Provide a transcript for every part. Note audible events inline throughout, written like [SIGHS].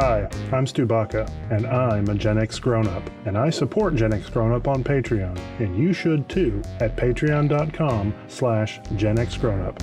Hi, I'm Stu Baca, and I'm a Gen X grown up, and I support Gen X grown up on Patreon, and you should too at patreon.com slash Gen X grown up.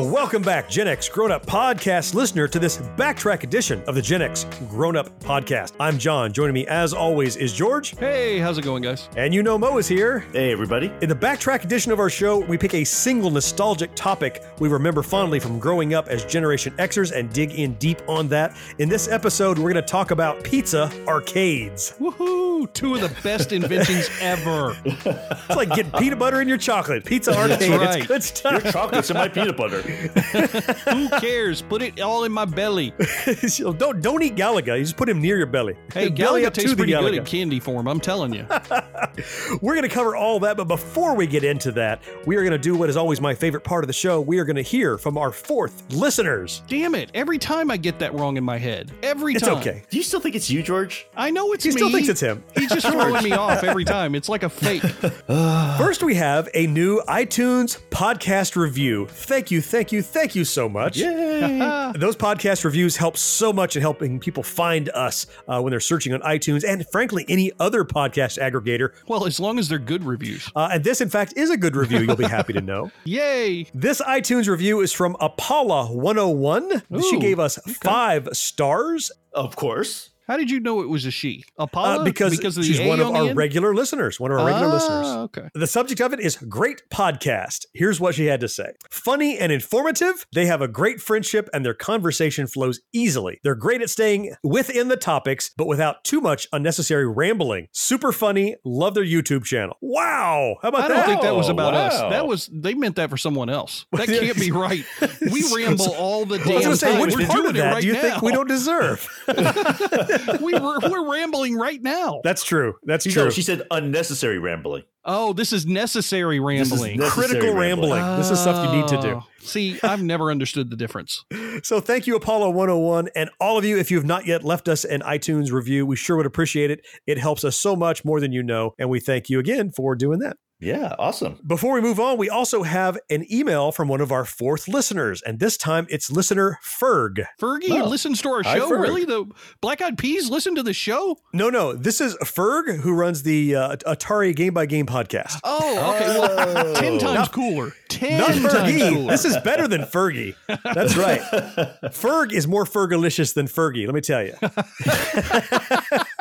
Grown up. Welcome back, Gen X Grown Up Podcast listener, to this backtrack edition of the Gen X Grown Up Podcast. I'm John. Joining me, as always, is George. Hey, how's it going, guys? And you know Mo is here. Hey, everybody. In the backtrack edition of our show, we pick a single nostalgic topic we remember fondly from growing up as Generation Xers and dig in deep on that. In this episode, we're going to talk about pizza arcades. Woohoo! Two of the best inventions ever. It's like getting peanut butter in your chocolate. Pizza arcade. right. It's good stuff. Your Chocolates in my peanut butter. Who cares? Put it all in my belly. [LAUGHS] So don't don't eat Galaga. You just put him near your belly. Hey, Belly Galaga up to tastes the pretty good Galaga. in candy form. I'm telling you. [LAUGHS] We're going to cover all that, but before we get into that, we are going to do what is always my favorite part of the show. We are going to hear from our fourth listeners. Damn it! Every time I get that wrong in my head. Every It's time. okay. Do you still think it's you, George? I know it's He me. He still thinks it's him. He's just [LAUGHS] throwing me off every time. It's like a fake. First, we have a new iTunes podcast review. Thank you, thank you, thank you so much. Yay. [LAUGHS] Those podcast reviews help so much in helping people find us uh, when they're searching on iTunes and, frankly, any other podcast aggregator. Well, as long as they're good reviews. Uh, and this, in fact, is a good review. You'll be happy to know. [LAUGHS] Yay! This iTunes review is from Apollo 101. she gave us five stars of course. How did you know it was a she? Apollo? uh, because, because of she's A one of on our regular listeners. One of our regular Ah, listeners. Okay. The subject of it is great podcast. Here's what she had to say Funny and informative. They have a great friendship and their conversation flows easily. They're great at staying within the topics, but without too much unnecessary rambling. Super funny. Love their YouTube channel. Wow. How about that? I don't think that was about us. That was they meant that for someone else. That can't be right. [LAUGHS] We ramble all the damn I was going to say, time. which We're part doing of it that right do you now. think we don't deserve? [LAUGHS] [LAUGHS] we were, we're rambling right now. That's true. That's You true. know, she said unnecessary rambling. Oh, this is necessary This is rambling. necessary Critical rambling. This is stuff you need to do. Oh. See, I've never understood the difference. [LAUGHS] So thank you, Apollo 101, and all of you. If you have not yet left us an iTunes review, we sure would appreciate it. It helps us so much more than you know, and we thank you again for doing that. Yeah, awesome. Before we move on, we also have an email from one of our fourth listeners, and this time it's listener Ferg. Fergie Oh. listens to our show. Ferg. Really? The Black Eyed Peas listen to the show? No, no, this is Ferg who runs the uh, Atari Game by Game podcast. Oh, okay. Well, ten times cooler. Ten Not times Fergie. cooler. This is better than Fergie. That's right. [LAUGHS] Ferg is more Fergalicious than Fergie, let me tell you. [LAUGHS]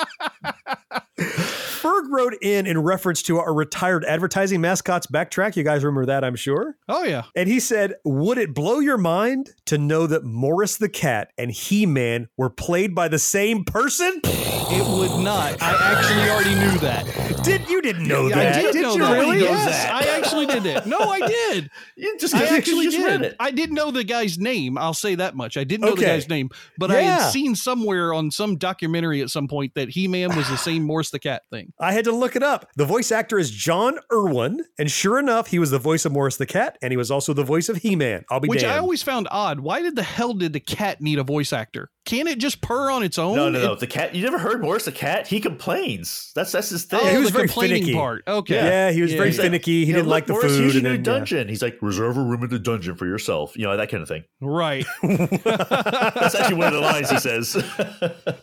Wrote in in reference to our retired advertising mascots backtrack. You guys remember that, I'm sure. oh yeah. And he said, Would it blow your mind to know that Morris the Cat and He Man were played by the same person? [SIGHS] It would not. I actually already knew that. Did you didn't know I that? did, know you that. really? Yes, that. I actually did it. No, I did. [LAUGHS] You just, I actually just did. read it. I didn't know the guy's name. I'll say that much. I didn't know the guy's name, but I had seen somewhere on some documentary at some point that He Man was the same Morris the Cat thing. I had to look it up. The voice actor is John Erwin, and sure enough, he was the voice of Morris the Cat, and he was also the voice of He Man. I'll be Which damned. I always found odd. Why did the hell did the cat need a voice actor? Can't it just purr on its own? No, no, no. It- The cat. You never heard Morris the cat? He complains. That's that's his thing. oh, he was the very complaining finicky. part. Okay. Yeah, he was very Yeah. finicky. He didn't look, like the Morris, food. Here's your and new then, yeah. dungeon. He's like, reserve a room in the dungeon for yourself. You know that kind of thing. Right. [LAUGHS] That's actually one of the lines he says.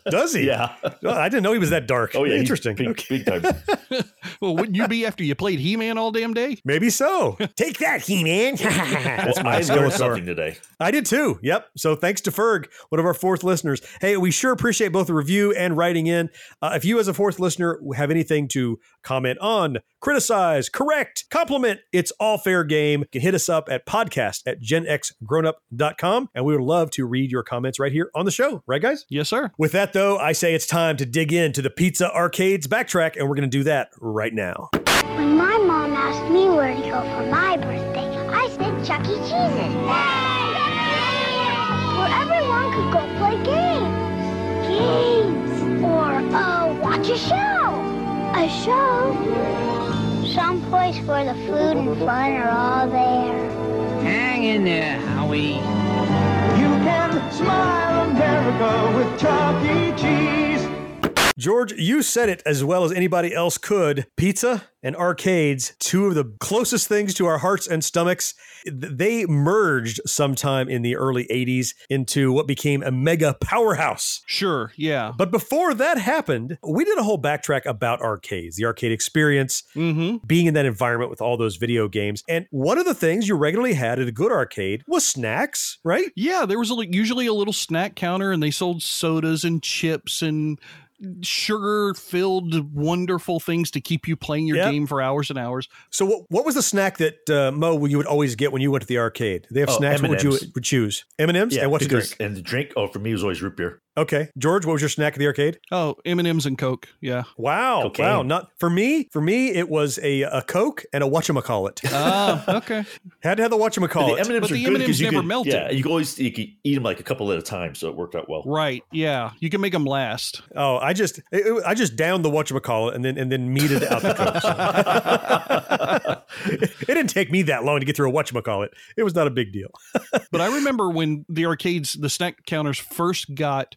[LAUGHS] Does he? yeah. Oh, I didn't know he was that dark. Oh yeah. Interesting. Big, Okay. big time. [LAUGHS] well, wouldn't you be after you played He Man all damn day? Maybe so. Take that, He Man. Well, I learned something today. I did too. Yep. So thanks to Ferg, one of our fourth listeners. Hey, we sure appreciate both the review and writing in. Uh, if you, as a fourth listener, have anything to comment on, criticize, correct, compliment, it's all fair game. You can hit us up at podcast at genxgrownup.com, and we would love to read your comments right here on the show. Right, guys? Yes, sir. With that, though, I say it's time to dig into the Pizza Arcades backtrack, and we're going to do that right now. When my mom asked me where to go for my birthday, I said Chuck E. Cheese's. Where everyone could go play games. Games. Or, uh, watch a show. A show? someplace where the food and fun are all there? Hang in there, Howie. You can smile America with Chuck E. Cheese. George, you said it as well as anybody else could. Pizza and arcades, two of the closest things to our hearts and stomachs, they merged sometime in the early 80s into what became a mega powerhouse. Sure, yeah. But before that happened, we did a whole backtrack about arcades, the arcade experience, Mm-hmm. being in that environment with all those video games. And one of the things you regularly had at a good arcade was snacks, right? Yeah, there was a, usually a little snack counter, and they sold sodas and chips and sugar filled wonderful things to keep you playing your Yep. game for hours and hours. So, what, what was the snack that uh, Mo you would always get when you went to the arcade? They have Oh, snacks. What would you M&Ms. would choose? M and M's. Yeah, and what to drink? And the drink, oh, for me, it was always root beer. Okay, George, what was your snack at the arcade? Oh, M and M's and Coke. Yeah. Wow, Cocaine. wow. Not for me. For me, it was a a Coke and a whatchamacallit. [LAUGHS] Ah, okay. Had to have the But whatchamacallit. the M&Ms But are the good M&Ms 'cause you never could- melted. Yeah, you could always you could eat them like a couple at a time, so it worked out well. Right. Yeah. You can make them last. Oh, I just it, it- I just downed the whatchamacallit and then and then meted out the Cokes. [LAUGHS] it didn't take me that long to get through a whatchamacallit. It was not a big deal. But I remember when the arcades, the snack counters first got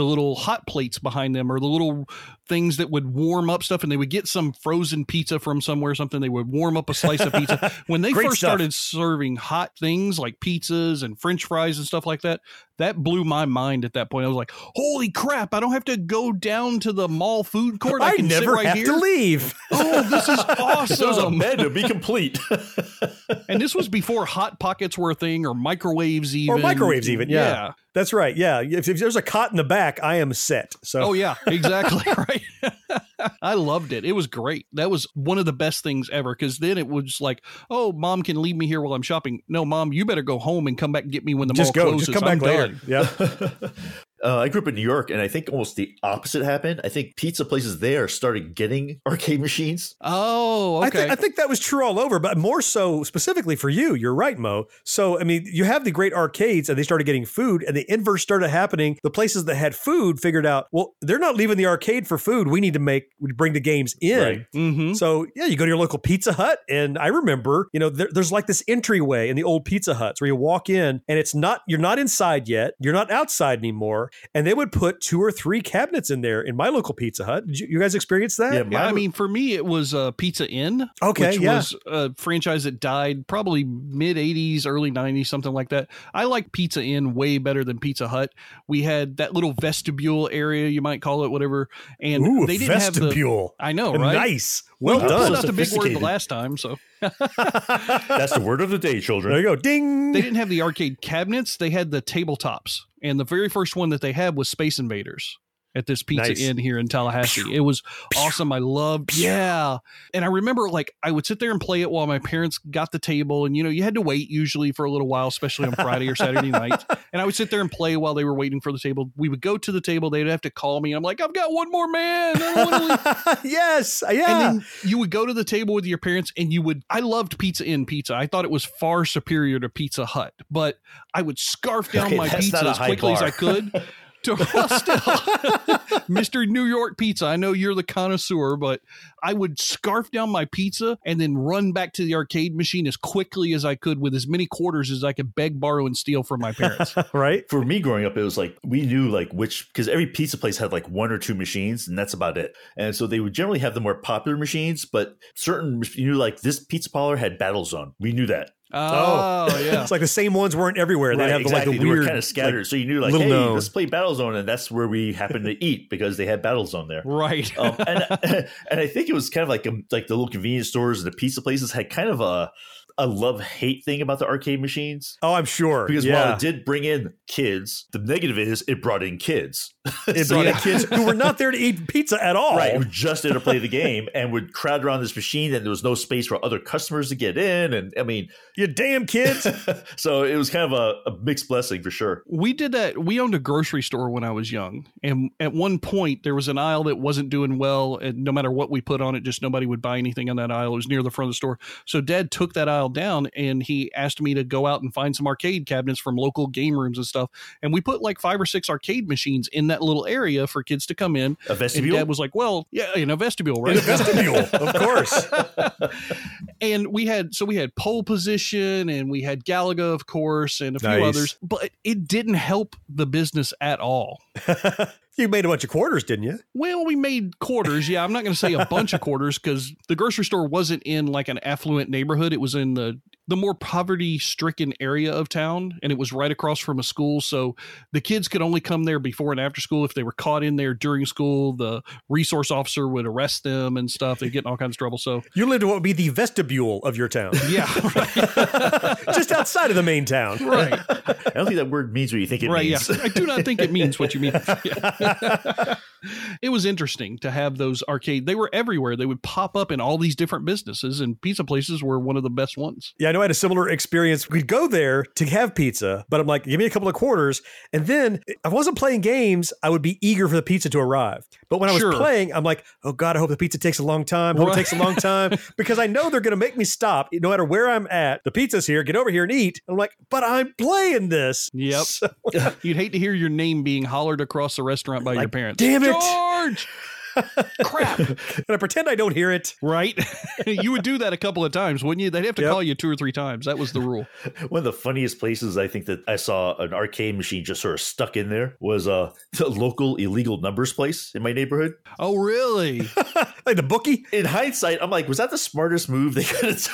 the little hot plates behind them or the little things that would warm up stuff and they would get some frozen pizza from somewhere or something. They would warm up a slice of pizza. [LAUGHS] When they Great first stuff. started serving hot things like pizzas and french fries and stuff like that, that blew my mind at that point. I was like, holy crap, I don't have to go down to the mall food court. I, I can sit never right have here. to leave. [LAUGHS] Oh, this is If there was a awesome. to be complete. [LAUGHS] and this was before hot pockets were a thing or microwaves even. Or microwaves even, yeah. That's right. Yeah. If, if there's a cot in the back, I am set. So Oh yeah, [LAUGHS] exactly right. [LAUGHS] I loved it. It was great. That was one of the best things ever because then it was like, oh, mom can leave me here while I'm shopping. No, mom, you better go home and come back and get me when the just mall go. closes. Just come I'm back later. done. Yeah. [LAUGHS] Uh, I grew up in New York, and I think almost the opposite happened. I think pizza places there started getting [LAUGHS] arcade machines. Oh, I, okay. think I think that was true all over, but more so specifically for you. You're right, Mo. So, I mean, you have the great arcades and they started getting food, and the inverse started happening. The places that had food figured out, well, they're not leaving the arcade for food. We need to make, we bring the games in. Right. Mhm. So, yeah, you go to your local Pizza Hut, and I remember, you know, there, there's like this entryway in the old Pizza Huts where you walk in, and it's not, you're not inside yet, you're not outside anymore, and they would put two or three cabinets in there in my local Pizza Hut. Did you, you guys experience that? Yeah, Yeah, I mean, for me, it was uh, Pizza Inn, Okay, which yeah. was a franchise that died probably mid 80s, early 90s, something like that. I like Pizza Inn way better than Pizza Hut. We had that little vestibule area, you might call it, whatever. And Ooh, they didn't have the. vestibule. I know, right? Nice. Well we done. pulled out the big word the last time, so [LAUGHS] That's the word of the day, children. There you go. Ding. they didn't have the arcade cabinets; they had the tabletops. And the very first one that they had was Space Invaders at this Pizza Nice. Inn here in Tallahassee. It was awesome. I loved, yeah. And I remember like I would sit there and play it while my parents got the table, and you know you had to wait usually for a little while, especially on Friday or Saturday [LAUGHS] night. And I would sit there and play while they were waiting for the table. We would go to the table; they'd have to call me. I'm like, I've got one more man. I don't wanna leave." [LAUGHS] yes. Yeah. And then you would go to the table with your parents and you would I loved Pizza Inn pizza. I thought it was far superior to Pizza Hut, but I would scarf down Okay, my pizza as quickly as. I could. [LAUGHS] To still, [LAUGHS] Mr. New York Pizza. I know you're the connoisseur, but I would scarf down my pizza and then run back to the arcade machine as quickly as I could with as many quarters as I could beg, borrow, and steal from my parents. [LAUGHS] right. For me growing up, it was like we knew like which because every pizza place had like one or two machines, and that's about it. And so they would generally have the more popular machines, but certain you knew like this pizza parlor had Battlezone. We knew that. Oh, yeah. It's like the same ones weren't everywhere. Right, have exactly. like they the were kind of scattered, like, so you knew like, hey, known. let's play Battlezone, and that's where we happened to eat because they had Battlezone there. Right. um, and [LAUGHS] [LAUGHS] and I think it was kind of like um, like the little convenience stores and the pizza places had kind of a a love hate thing about the arcade machines. Oh, I'm sure. Because yeah. while it did bring in kids, the negative is it brought in kids. [LAUGHS] it So- brought in kids who were not there to eat pizza at all. Right, who just there to play the game and would crowd around this machine, and there was no space for other customers to get in. And I mean, You damn kids. [LAUGHS] so it was kind of a, a mixed blessing for sure. we did that we owned a grocery store when i was young and at one point there was an aisle that wasn't doing well and no matter what we put on it just nobody would buy anything on that aisle it was near the front of the store so dad took that aisle down and he asked me to go out and find some arcade cabinets from local game rooms and stuff. And we put like five or six arcade machines in that little area for kids to come in. A And vestibule. dad was like, well, yeah, in a vestibule, right? In a vestibule, of course. [LAUGHS] and we had so we had pole position and we had Galaga, of course, and a few Nice. others, but it didn't help the business at all. [LAUGHS] you made a bunch of quarters, didn't you? Well, we made quarters. Yeah, I'm not going to say a bunch of quarters because the grocery store wasn't in like an affluent neighborhood. It was in the the more poverty stricken area of town, and it was right across from a school. So the kids could only come there before and after school. If they were caught in there during school, the resource officer would arrest them and stuff. They'd get in all kinds of trouble. So You lived in what would be the vestibule of your town, [LAUGHS] yeah, right. [LAUGHS] just outside of the main town. [LAUGHS] right. I don't think that word means what you think it right means. yeah i do not think it means what you mean [LAUGHS] it was interesting to have those arcade they were everywhere they would pop up in all these different businesses and pizza places were one of the best ones Yeah, I know I had a similar experience. We'd go there to have pizza, but I'm like, give me a couple of quarters. And then if I wasn't playing games, I would be eager for the pizza to arrive. But when I was Sure. playing, I'm like, oh God, I hope the pizza takes a long time. Hope Right. it takes a long time [LAUGHS] because I know they're going to make me stop no matter where I'm at. The pizza's here. Get over here and eat. And I'm like, but I'm playing this. Yep. [LAUGHS] So- you'd hate to hear your name being hollered across the restaurant by your parents "Damn it." George [LAUGHS] crap. And I pretend I don't hear it. right? [LAUGHS] You would do that a couple of times wouldn't you? They'd have to Yep. call you two or three times. That was the rule. [LAUGHS] One of the funniest places I think that I saw an arcade machine just sort of stuck in there was uh, a local illegal numbers place in my neighborhood. oh really Like the bookie. In hindsight, I'm like, was that the smartest move they [LAUGHS] could have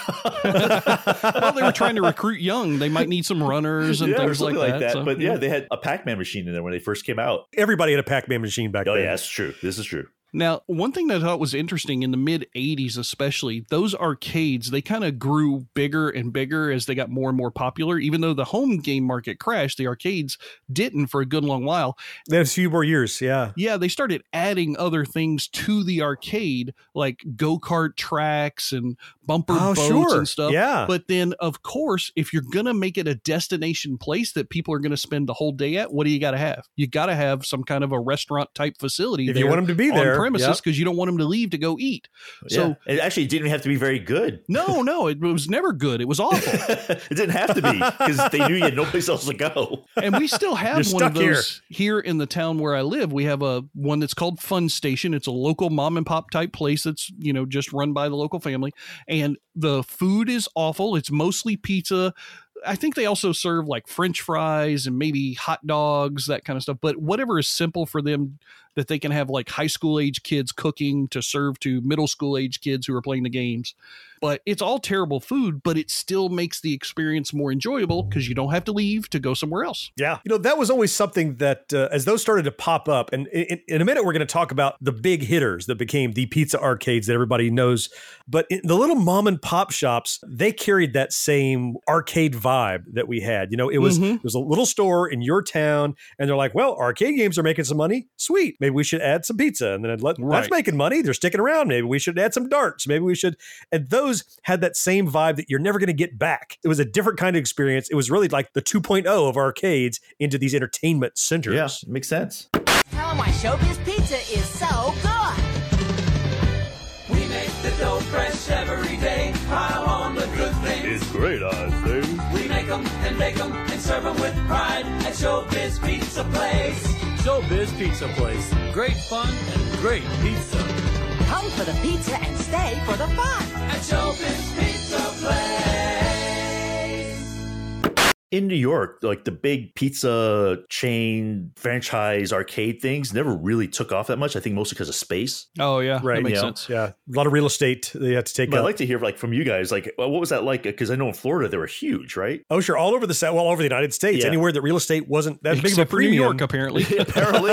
done? well they were trying to recruit young they might need some runners and yeah, things like something that, so, but yeah, yeah. they had a Pac-Man machine in there when they first came out. Everybody had a Pac-Man machine back Oh then. yeah, that's true. This is true. Now, one thing that I thought was interesting in the mid 80s, especially, those arcades, they kind of grew bigger and bigger as they got more and more popular. Even though the home game market crashed, the arcades didn't for a good long while. They had a few more years. Yeah. Yeah, they started adding other things to the arcade, like go kart tracks and bumper Oh, boats sure. and stuff. Yeah. But then, of course, if you're going to make it a destination place that people are going to spend the whole day at, what do you got to have? You got to have some kind of a restaurant type facility. If you want them to be on there, premises yep. because you don't want them to leave to go eat. So yeah. it actually didn't have to be very good. no, [LAUGHS] no, it was never good. It was awful. [LAUGHS] it didn't have to be because they knew you had no place else to go. and we still [LAUGHS] have one of stuck here. those here. in the town where I live. We have a one that's called Fun Station. It's a local mom and pop type place that's you know just run by the local family, and the food is awful. It's mostly pizza. I think they also serve like French fries and maybe hot dogs, that kind of stuff. But whatever is simple for them that they can have like high school age kids cooking to serve to middle school age kids who are playing the games. But it's all terrible food, but it still makes the experience more enjoyable because you don't have to leave to go somewhere else. Yeah. You know, that was always something that, uh, as those started to pop up, and in, in a minute, we're going to talk about the big hitters that became the pizza arcades that everybody knows. But in the little mom and pop shops, they carried that same arcade vibe that we had. You know, it was, Mhm. it was a little store in your town, and they're like, well, arcade games are making some money. Sweet. Maybe we should add some pizza. And then I'd let, that's Right. making money. They're sticking around. Maybe we should add some darts. Maybe we should. And those had that same vibe that you're never going to get back. It was a different kind of experience. It was really like the 2.0 of arcades into these entertainment centers. Yeah, makes sense. Tell 'em why Showbiz Pizza is so good. We make the dough fresh every day. Pile on the good things. It's great, I think. We make them and bake 'em and serve them with pride at Showbiz Pizza Place. Showbiz Pizza Place. Great fun and great pizza. Come for the pizza and stay for the fun. At Showbiz Pizza Place. In New York, like the big pizza chain franchise arcade things never really took off that much. I think mostly because of space. Oh yeah, Right. that makes yeah. sense. Yeah. A lot of real estate they had to take But I'd like to hear like from you guys, like well, what was that like? Because I know in Florida they were huge, right? oh, sure. All over the set, well, all over the United States, Yeah. anywhere that real estate wasn't that big of a Except for New premium. York, apparently. [LAUGHS] Apparently,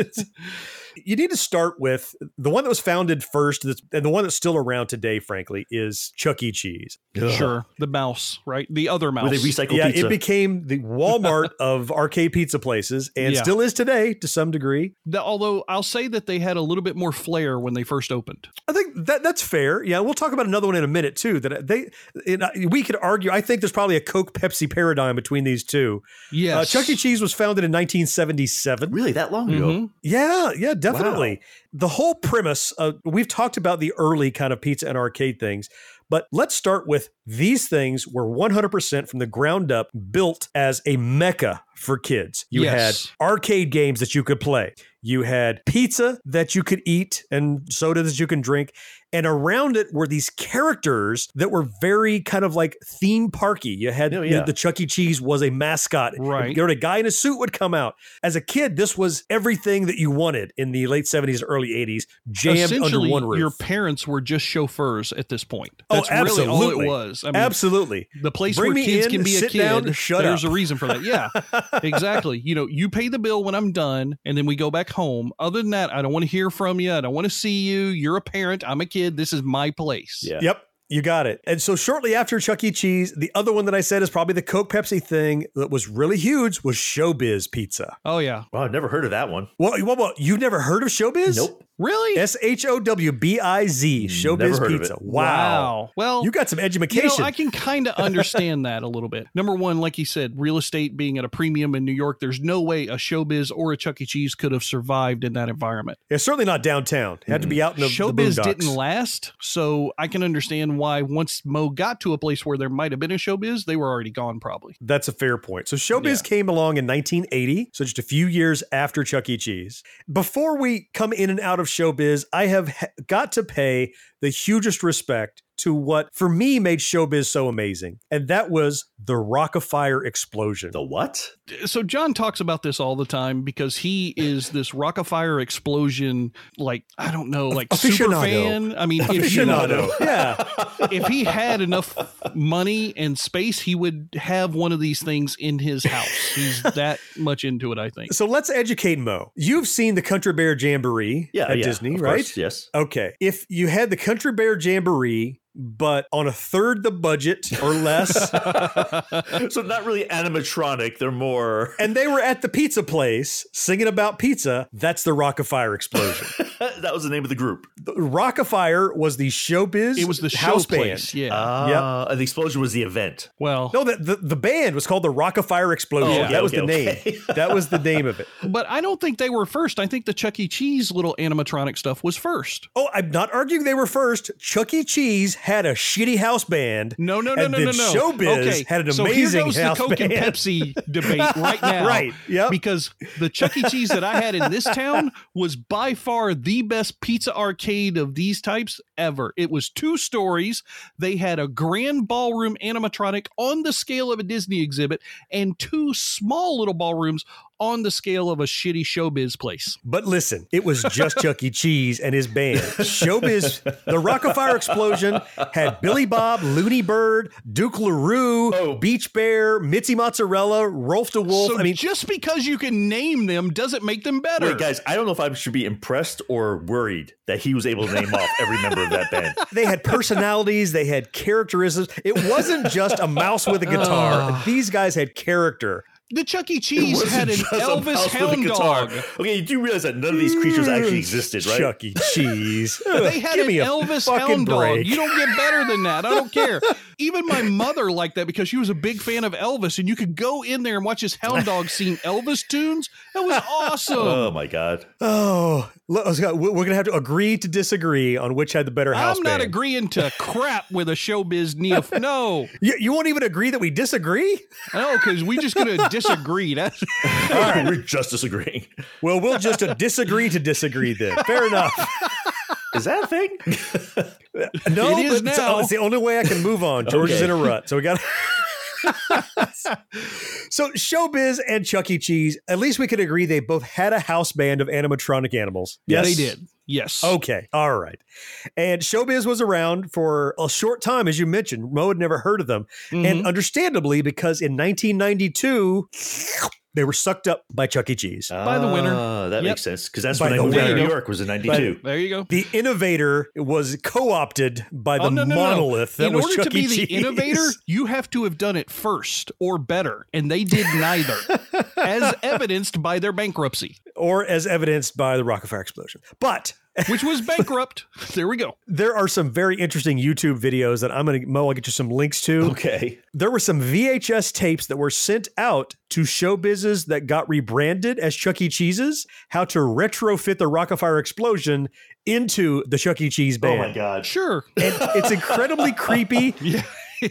It's- [LAUGHS] [LAUGHS] you need to start with the one that was founded first, and the one that's still around today, frankly, is Chuck E. Cheese. Sure, the mouse, right? The other mouse. where they recycle yeah, pizza. it became the Walmart [LAUGHS] of arcade pizza places, and Yeah. still is today to some degree. The- although I'll say that they had a little bit more flair when they first opened. I think that that's fair. Yeah, we'll talk about another one in a minute too. That they, it, we could argue. I think there's probably a Coke Pepsi paradigm between these two. Yes, Uh, Chuck E. Cheese was founded in 1977. really that long ago. Mhm. Yeah, yeah, definitely. The whole premise, uh, we've talked about the early kind of pizza and arcade things, But let's start with these things were 100% from the ground up built as a mecca for kids. You Yes. had arcade games that you could play. You had pizza that you could eat and soda that you can drink. And around it were these characters that were very kind of like theme parky. You had Oh, yeah. the Chuck E. Cheese was a mascot. Right. You know, a guy in a suit would come out. As a kid, this was everything that you wanted in the late 70s, early 80s, jammed under one roof. your parents were just chauffeurs at this point. Oh, That's really all it was. I mean, Absolutely. the place Bring where kids in, can be a kid. down, shut there's up. a reason for that. Yeah, [LAUGHS] exactly. You know, you pay the bill when I'm done, and then we go back home. Other than that, I don't want to hear from you. I don't want to see you. You're a parent. I'm a kid. This is my place. Yeah. Yep. You got it. And so shortly after Chuck E. Cheese, the other one that I said is probably the Coke Pepsi thing that was really huge was Showbiz Pizza. Oh yeah. Wow, I've never heard of that one. Well, well, well you've never heard of Showbiz? Nope. Really? S H O W B I Z. Hmm, showbiz Never heard of Pizza. it. Wow. Well, You got some You education. know, I can kind of [LAUGHS] understand that a little bit. Number one, like you said, real estate being at a premium in New York, there's no way a showbiz or a Chuck E. Cheese could have survived in that environment. it's certainly not downtown. It had to be hmm. out in the, the showbiz boondocks. didn't last, so I can understand why once Mo got to a place where there might have been a showbiz, they were already gone probably. That's a fair point. So Showbiz Yeah. came along in 1980, so just a few years after Chuck E. Cheese. Before we come in and out of Showbiz, I have got to pay the hugest respect to what for me made Showbiz so amazing, and that was the Rockafire explosion. The what? So John talks about this all the time because he is this Rockafire explosion, like I don't know, like super fan. I mean, if you Aficionado. [LAUGHS] yeah. if he had enough money and space, he would have one of these things in his house. He's that much into it, I think. So let's educate Mo. You've seen the Country Bear Jamboree Yeah, at yeah, Disney, of right? course, yes. Okay. If you had the Country Bear Jamboree, but on a third the budget or less, [LAUGHS] so not really animatronic. They're more. [LAUGHS] and they were at the pizza place singing about pizza, that's the Rockafire explosion. [LAUGHS] that was the name of the group. the Rockafire was the showbiz It was the show house place. band. Yeah. Ah, and the explosion was the event. well, No, the, the, the band was called the Rockafire Explosion. Oh, okay, that was okay, the name. that was the name of it. but I don't think they were first. I think the Chuck E. Cheese little animatronic stuff was first. Oh, I'm not arguing they were first. Chuck E. Cheese had a shitty house band. No, no, no, no, no, no. Showbiz okay, had an so amazing here goes house the Coke band. and Pepsi [LAUGHS] debate right now. Right, yep. Because the Chuck E. Cheese that I had in this town was by far the best pizza arcade of these types ever. It was two stories. They had a grand ballroom animatronic on the scale of a Disney exhibit and two small little ballrooms on the scale of a shitty showbiz place. But listen, it was just [LAUGHS] Chuck E. Cheese and his band. Showbiz, the Rockafire Explosion had Billy Bob, Looney Bird, Duke LaRue, Oh. Beach Bear, Mitzi Mozzarella, Rolf de Wolf. So I mean, just because you can name them doesn't make them better. Wait, guys, I don't know if I should be impressed or worried that he was able to name off every member of that band. [LAUGHS] they had personalities, they had characteristics. It wasn't just a mouse with a guitar. Ah. These guys had character. The Chuck E. Cheese had an Elvis hound dog. Okay, you do realize that none of these creatures actually existed, right? Chuck E. Cheese. [LAUGHS] They had Give an Elvis hound dog. You don't get better than that. I don't care. [LAUGHS] Even my mother liked that because she was a big fan of Elvis, and you could go in there and watch his hound dog sing Elvis tunes. That was awesome. [LAUGHS] Oh my god. Oh, look, we're going to have to agree to disagree on which had the better house I'm not band. agreeing to [LAUGHS] crap with a showbiz neoph. [LAUGHS] No, You, you won't even agree that we disagree? no, because we're just gonna disagree. That's We're just disagreeing. Well, we'll just uh, disagree to disagree then. Fair enough. Is that a thing? No, It is but it's, now. it's the only way I can move on. George is in a rut, so we got. [LAUGHS] so Showbiz and Chuck E. Cheese, at least we could agree they both had a house band of animatronic animals. yeah, Yes? they did. Yes. Okay, all right. And Showbiz was around for a short time, as you mentioned. Mo had never heard of them, Mhm. and understandably, because in 1992 they were sucked up by Chuck E. Cheese. By the winner. Ah, that Yep. makes sense because that's By when I the moved out of. New York was in '92. there you go. the innovator was co-opted by the Oh, no, no, no. monolith that In was order Chuck to be E. the innovator, you have to have done it first or better, and they did neither, [LAUGHS] as evidenced by their bankruptcy. or as evidenced by the Rockafire explosion. But which was bankrupt. [LAUGHS] there we go. There are some very interesting YouTube videos that I'm going to, Mo, I'll get you some links to. Okay. There were some VHS tapes that were sent out to showbizes that got rebranded as Chuck E. Cheese's, how to retrofit the Rockafire explosion into the Chuck E. Cheese band. Oh my god. Sure. And it's incredibly [LAUGHS] creepy. Yeah.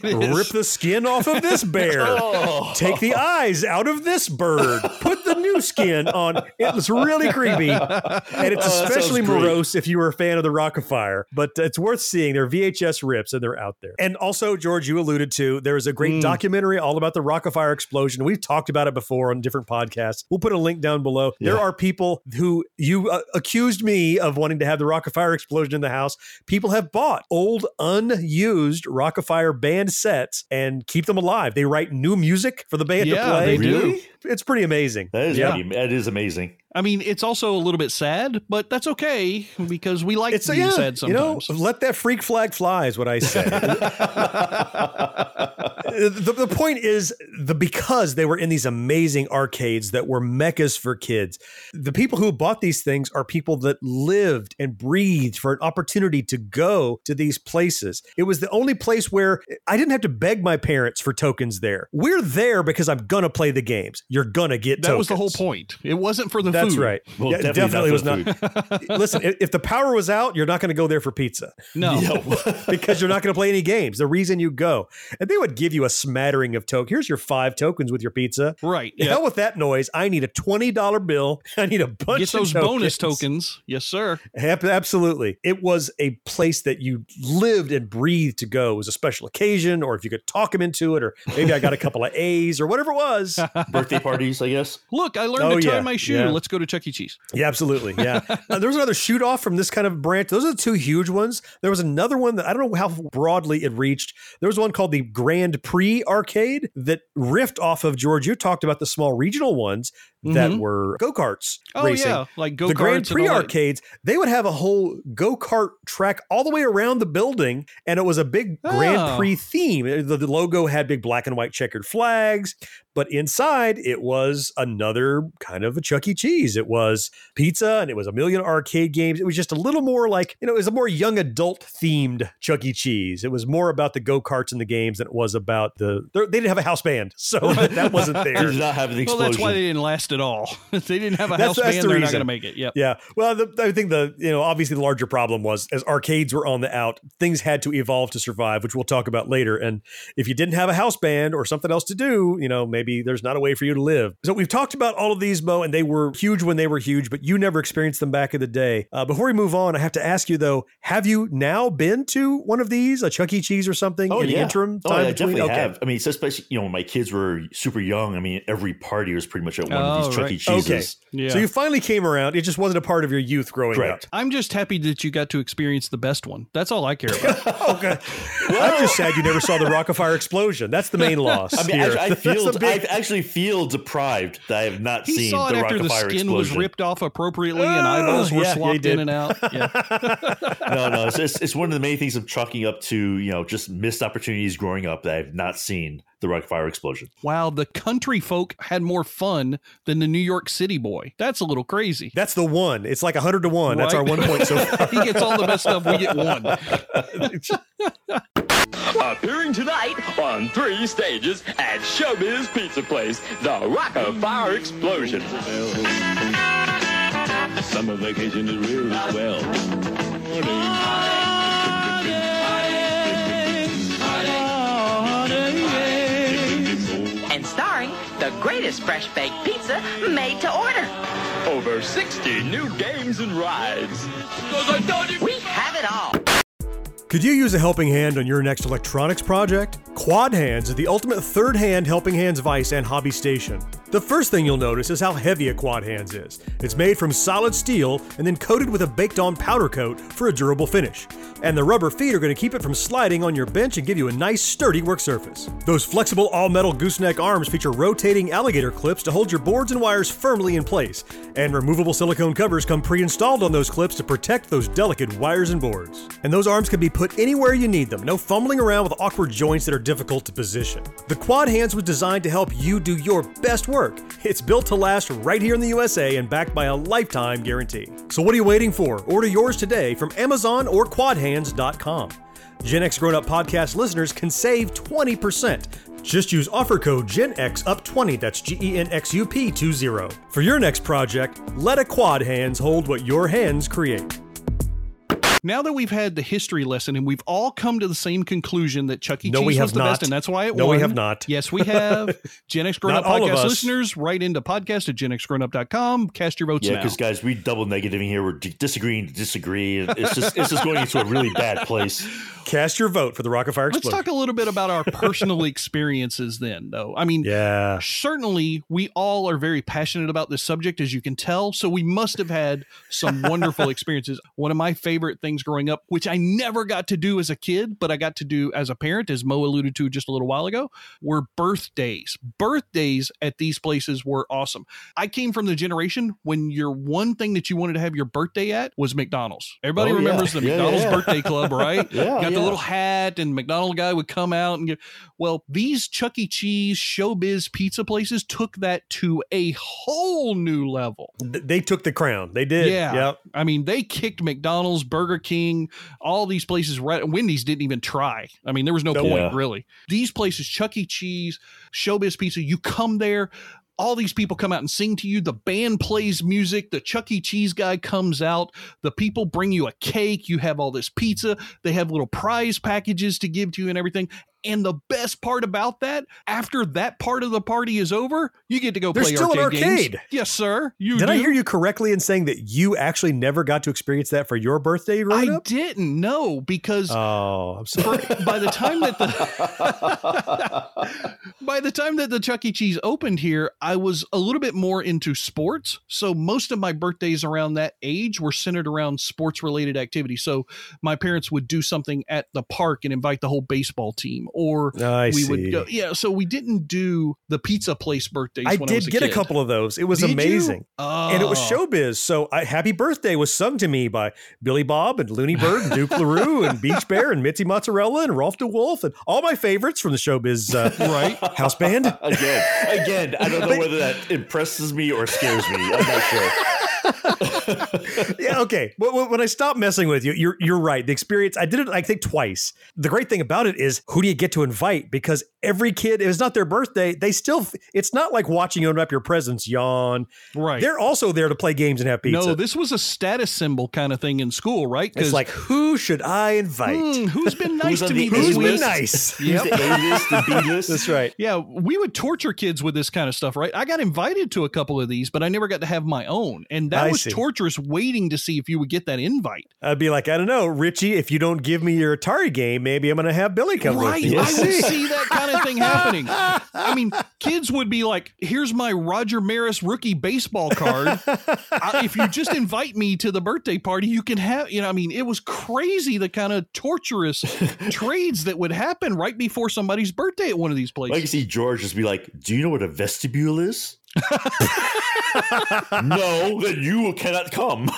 Rip the skin off of this bear. [LAUGHS] Oh. Take the eyes out of this bird. Put the new skin on. It was really creepy. And it's Oh, especially great. morose if you were a fan of the Rockafire. But it's worth seeing. They're VHS rips and they're out there. And also, George, you alluded to there is a great Mm. documentary all about the Rockafire explosion. We've talked about it before on different podcasts. We'll put a link down below. There are people who you uh, accused me of wanting to have the Rockafire explosion in the house. People have bought old, unused Rockafire band sets and keep them alive. They write new music for the band to play. they do. Really? It's pretty amazing. That is yeah. pretty, that is amazing. I mean, it's also a little bit sad, but that's okay because we like It's being yeah, sad you know, sometimes. let that freak flag fly is what I say. the, the point is the because they were in these amazing arcades that were meccas for kids. The people who bought these things are people that lived and breathed for an opportunity to go to these places. It was the only place where I didn't have to beg my parents for tokens there. We're there because I'm gonna play the games. You're gonna get that was the whole point. It wasn't for the That's food. right. Well, Yeah, definitely, was not not. for the food. [LAUGHS] Listen, if, if the power was out, you're not going to go there for pizza No. [LAUGHS] [LAUGHS] because you're not going to play any games. The reason you go, and they would give you a smattering of tokens. Here's your five tokens with your pizza. Right. The Yeah. hell with that noise. I need a twenty dollar bill. I need a bunch. Get of those bonus tokens. tokens. Yes, sir. Absolutely. It was a place that you lived and breathed to go. It was a special occasion, or if you could talk them into it, or maybe I got a couple of A's or whatever it was. Birthday parties, I guess. Look, I learned Oh, to tie yeah, my shoe. yeah. Let's go to Chuck E. Cheese. Yeah, absolutely. Yeah. [LAUGHS] Uh, there was another shoot off from this kind of branch. Those are the two huge ones. There was another one that I don't know how broadly it reached. There was one called the Grand Prix Arcade that riffed off of George. You talked about the small regional ones that Mhm. were go karts Oh racing. yeah, like go karts. the Grand Prix and all that. arcades, they would have a whole go kart track all the way around the building, and it was a big Grand Oh. Prix theme. The, the logo had big black and white checkered flags, but inside it was another kind of a Chuck E. Cheese. It was pizza and it was a million arcade games. It was just a little more like, you know, it was a more young adult themed Chuck E. Cheese. It was more about the go karts and the games than it was about the. They didn't have a house band, [LAUGHS] so [LAUGHS] that wasn't They there. did not have an explosion. Well, that's why they didn't last at all. [LAUGHS] they didn't have a That's- house that's band, the they're not going to make it. Yep. Yeah. Well, the, I think the, you know, obviously the larger problem was as arcades were on the out, things had to evolve to survive, which we'll talk about later. And if you didn't have a house band or something else to do, you know, maybe there's not a way for you to live. So we've talked about all of these, Mo, and they were huge when they were huge, but you never experienced them back in the day. Uh, before we move on, I have to ask you though, have you now been to one of these, a Chuck E. Cheese or something Oh in the interim Oh, time I between? definitely have. I mean, so especially you know when my kids were super young. I mean, every party was pretty much at one of Oh, these Chuck right. E. Cheeses. Okay. Yeah. So you finally came around. It just wasn't a part of your youth growing Correct. up. I'm just happy that you got to experience the best one. That's all I care about. [LAUGHS] Okay. I'm just sad you never saw the Rockafire explosion. That's the main [LAUGHS] loss. I mean, here. actually, I [LAUGHS] feel the big- I actually feel deprived that I have not He seen saw it the after the Rockafire skin was ripped off appropriately and Oh, eyeballs were yeah, yeah, swapped did. in and out. [LAUGHS] Yeah. no, no, it's, just, it's one of the many things I'm chalking up to, you know, just missed opportunities growing up that I've not seen the Rockafire explosion. wow, the country folk had more fun than the New York City boy. That's a little crazy. That's the one. It's like 100 to 1. That's our one point so [LAUGHS] far. he gets all the best stuff. We get one. [LAUGHS] Appearing tonight on three stages at Showbiz Pizza Place, the Rockafire Explosion. Summer vacation is real swell. And starring the greatest fresh baked pizza made to order. Over 60 new games and rides. We have it all. Could you use a helping hand on your next electronics project? Quad Hands is the ultimate third hand helping hands vice and hobby station. The first thing you'll notice is how heavy a Quad Hands is. It's made from solid steel and then coated with a baked on powder coat for a durable finish. And the rubber feet are going to keep it from sliding on your bench and give you a nice sturdy work surface. Those flexible all metal gooseneck arms feature rotating alligator clips to hold your boards and wires firmly in place. And removable silicone covers come pre installed on those clips to protect those delicate wires and boards. And those arms can be put put anywhere you need them. No fumbling around with awkward joints that are difficult to position. The Quad Hands was designed to help you do your best work. It's built to last right here in the USA and backed by a lifetime guarantee. So what are you waiting for? Order yours today from Amazon or quadhands.com. Gen X Grown Up Podcast listeners can save 20%. Just use offer code GenXUp20, that's G E N X U P 20. For your next project, let a Quad Hands hold what your hands create. Now that we've had the history lesson and we've all come to the same conclusion that Chuck E. No, Cheese we was have the not. best, and that's why it No, won. we have not. Yes, we have. [LAUGHS] Gen X Grown Up Podcast listeners, write into podcast at genxgrownup.com. Cast your votes Yeah, because guys, we double negativing here. We're d- disagreeing to disagree. It's just it's just going into a really bad place. [LAUGHS] Cast your vote for the Rockafire Let's talk a little bit about our personal [LAUGHS] experiences then, though. I mean, yeah. certainly we all are very passionate about this subject, as you can tell. So we must have had some wonderful experiences. One of my favorite things growing up, which I never got to do as a kid, but I got to do as a parent, as Mo alluded to just a little while ago, were birthdays. Birthdays at these places were awesome. I came from the generation when your one thing that you wanted to have your birthday at was McDonald's. Everybody Oh, yeah. remembers the Yeah, yeah, McDonald's yeah. birthday club, [LAUGHS] right? Yeah, Got yeah. the little hat, and McDonald guy would come out and get. Well, these Chuck E. Cheese showbiz pizza places took that to a whole new level. They took the crown. They did. Yeah. Yep. I mean, they kicked McDonald's, Burger King, all these places. Right, Wendy's didn't even try. I mean, there was no point really. These places, Chuck E. Cheese, Showbiz Pizza, you come there. All these people come out and sing to you. The band plays music. The Chuck E. Cheese guy comes out. The people bring you a cake. You have all this pizza. They have little prize packages to give to you and everything. And the best part about that, after that part of the party is over, you get to go There's play still an arcade, games. arcade. Yes, sir. You Did do. I hear you correctly in saying that you actually never got to experience that for your birthday I up? didn't know because Oh, I'm sorry. by the time that the [LAUGHS] by the time that the Chuck E. Cheese opened here, I was a little bit more into sports. So most of my birthdays around that age were centered around sports related activities. So my parents would do something at the park and invite the whole baseball team, or I we see. would go. Yeah, so we didn't do the pizza place birthdays. I when I was did a get a couple of those. It was Did you? amazing. And it was Oh. showbiz. So I, Happy Birthday was sung to me by Billy Bob and Looney Bird and Duke LaRue and Beach [LAUGHS] Bear and Mitzi Mozzarella and Rolf DeWolf and all my favorites from the showbiz uh, right house band. [LAUGHS] Again, again, I don't know whether that impresses me or scares me. I'm not sure. [LAUGHS] [LAUGHS] yeah, okay. But when when I stopped messing with you, you're you're right. The experience I did it I think twice. The great thing about it is who do you get to invite? Because every kid, if it's not their birthday, they still it's not like watching you open up your presents, yawn. Right. They're also there to play games and have pizza. No, this was a status symbol kind of thing in school, right? it's like who should I invite? Hmm, who's been nice Who's to me the this Who's A been week? nice? [LAUGHS] Who's the A list, the B [LAUGHS] list? That's right. Yeah, we would torture kids with this kind of stuff, right? I got invited to a couple of these, but I never got to have my own. And that I was see. torturous waiting to see if you would get that invite. I'd be like, I don't know, Richie, if you don't give me your Atari game, maybe I'm going to have Billy come right. with me. I We'll would see. [LAUGHS] see that kind of thing happening. I mean, kids would be like, here's my Roger Maris rookie baseball card. I, if you just invite me to the birthday party, you can have, you know, I mean, it was crazy the kind of torturous trades that would happen right before somebody's birthday at one of these places. I can see George just be like, "Do you know what a vestibule is?" [LAUGHS] no, then you cannot come.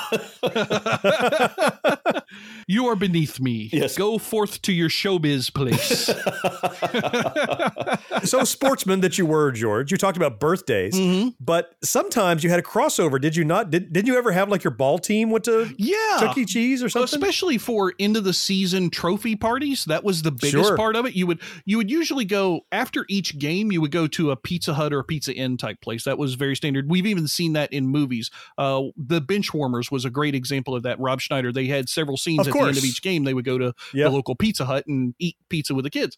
[LAUGHS] You are beneath me. Yes. Go forth to your showbiz place. [LAUGHS] [LAUGHS] so sportsman that you were, George, you talked about birthdays, Mhm. but sometimes you had a crossover, did you not? Did, didn't you ever have like your ball team went to Yeah. Chuck E. Cheese or something? Especially for end of the season trophy parties. That was the biggest Sure. part of it. You would you would usually go after each game, you would go to a Pizza Hut or a Pizza Inn type place. That was very standard. We've even seen that in movies. Uh, the Benchwarmers was a great example of that. Rob Schneider, they had several scenes Of at the end of each game. They would go to Yep. the local Pizza Hut and eat pizza with the kids.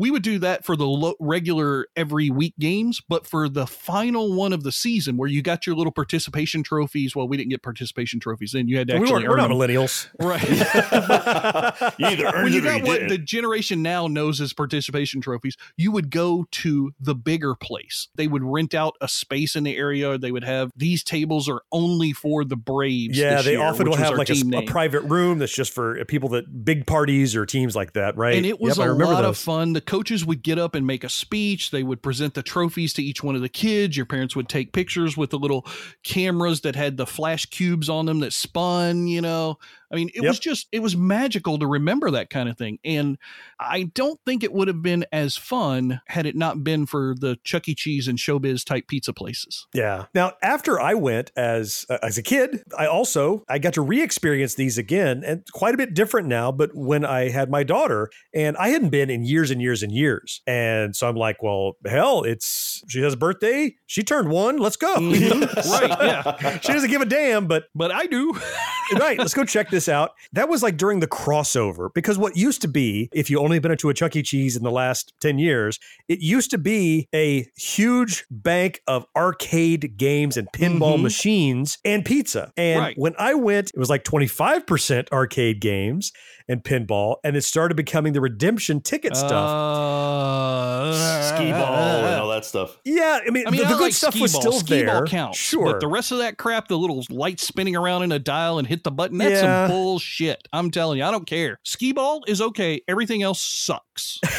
We would do that for the lo- regular every week games, but for the final one of the season where you got your little participation trophies, well, we didn't get participation trophies then. You had to we actually weren't, we're earn not millennials. [LAUGHS] Right. [LAUGHS] you either earned when you it or got you what didn't. the generation now knows as participation trophies, you would go to the bigger place. They would rent out a space in the area. They would have these tables are only for the Braves. Yeah, they year, often will have like a, a private room that's just for people that big parties or teams like that, right? And it was Yep, a lot of fun. Coaches would get up and make a speech. They would present the trophies to each one of the kids. Your parents would take pictures with the little cameras that had the flash cubes on them that spun, you know. I mean, it Yep. was just it was magical to remember that kind of thing. And I don't think it would have been as fun had it not been for the Chuck E. Cheese and Showbiz type pizza places. Yeah. Now, after I went as uh, as a kid, I also I got to re-experience these again, and quite a bit different now. But when I had my daughter, and I hadn't been in years and years and years, and so I'm like, well, hell, it's she has a birthday. She turned one. Let's go. [LAUGHS] right, yeah. [LAUGHS] she doesn't give a damn, but but I do. [LAUGHS] right. Let's go check this out. That was like during the crossover because what used to be, if you only been to a Chuck E. Cheese in the last 10 years, it used to be a huge bank of arcade games and pinball Mhm. machines and pizza. And Right. when I went, it was like 25% arcade games and pinball, and it started becoming the redemption ticket stuff. Uh, Skee ball and all that stuff. yeah, I mean, I mean, the, the I good like stuff skee was ball. still Skee there. Ball counts, sure. but the rest of that crap, the little lights spinning around in a dial and hit the button, that's Yeah. some bullshit. I'm telling you, I don't care. Skee ball is okay. Everything else sucks. [LAUGHS]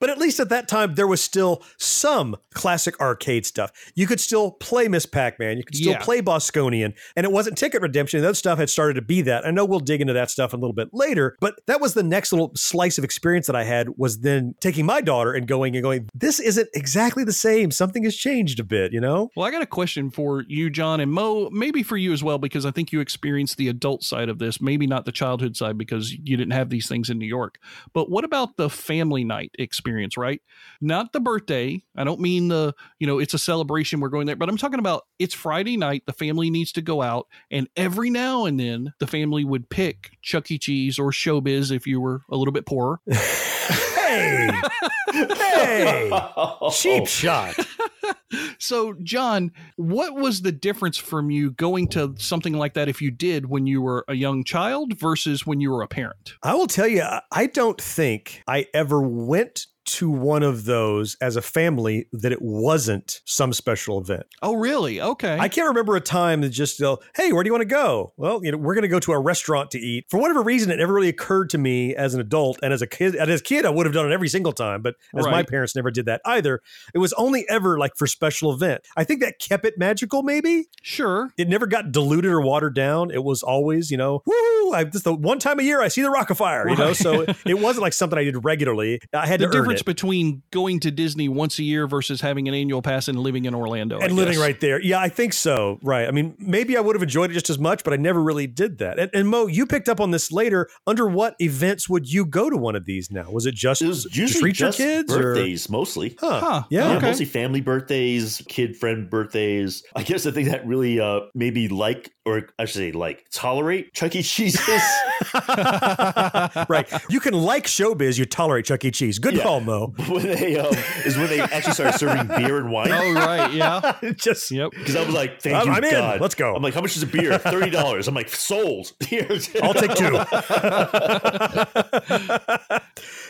But at least at that time, there was still some classic arcade stuff. You could still play Miss Pac Man. You could still Yeah. play Bosconian. And it wasn't ticket redemption. That stuff had started to be that. I know we'll dig into that stuff a little bit later, but that was the next little slice of experience that I had was then taking my daughter and going and going, this isn't exactly the same. Something has changed a bit, you know? Well, I got a question for you, John, and Mo, maybe for you as well, because I think you experienced the adult side of this, maybe not the childhood side because you didn't have these things in New York. But what about the family night experience, right? Not the birthday. I don't mean the, you know, it's a celebration, we're going there, but I'm talking about it's Friday night, the family needs to go out, and every now and then the family would pick Chuck E. Cheese or Showbiz if you were a little bit poorer. [LAUGHS] Hey, hey, [LAUGHS] cheap shot. So, John, what was the difference from you going to something like that if you did when you were a young child versus when you were a parent? I will tell you, I- I don't think I ever went to one of those as a family that it wasn't some special event. Oh, really? Okay. I can't remember a time that just, uh, hey, where do you want to go? Well, you know, we're going to go to a restaurant to eat. For whatever reason, it never really occurred to me as an adult and as a kid. And as a kid, I would have done it every single time, but as my parents never did that either. It was only ever like for special event. I think that kept it magical. Maybe sure. it never got diluted or watered down. It was always, you know, woo! I just the one time a year I see the Rockafire, you know. So it, it wasn't like something I did regularly. I had The to earn difference it. between going to Disney once a year versus having an annual pass and living in Orlando. I and living guess. right there. Yeah, I think so. Right. I mean, maybe I would have enjoyed it just as much, but I never really did that. And, and Mo, you picked up on this later. Under what events would you go to one of these now? Was it just It was to usually treat just your kids? or- birthdays mostly. Huh. Huh. Yeah. Yeah, Okay. mostly family birthdays, kid friend birthdays. I guess the thing that really uh maybe like or I should say like tolerate Chuck E. Cheese's. [LAUGHS] right. You can like showbiz, you tolerate Chuck E. Cheese. Good Yeah. call, Mo. [LAUGHS] when they um, is when they actually started serving beer and wine. Oh, right. Yeah. [LAUGHS] just Yep. Because I was like, thank I'm- you, I'm in. God. Let's go. I'm like, how much is a beer? Thirty dollars. I'm like, sold. [LAUGHS] Here. I'll take two.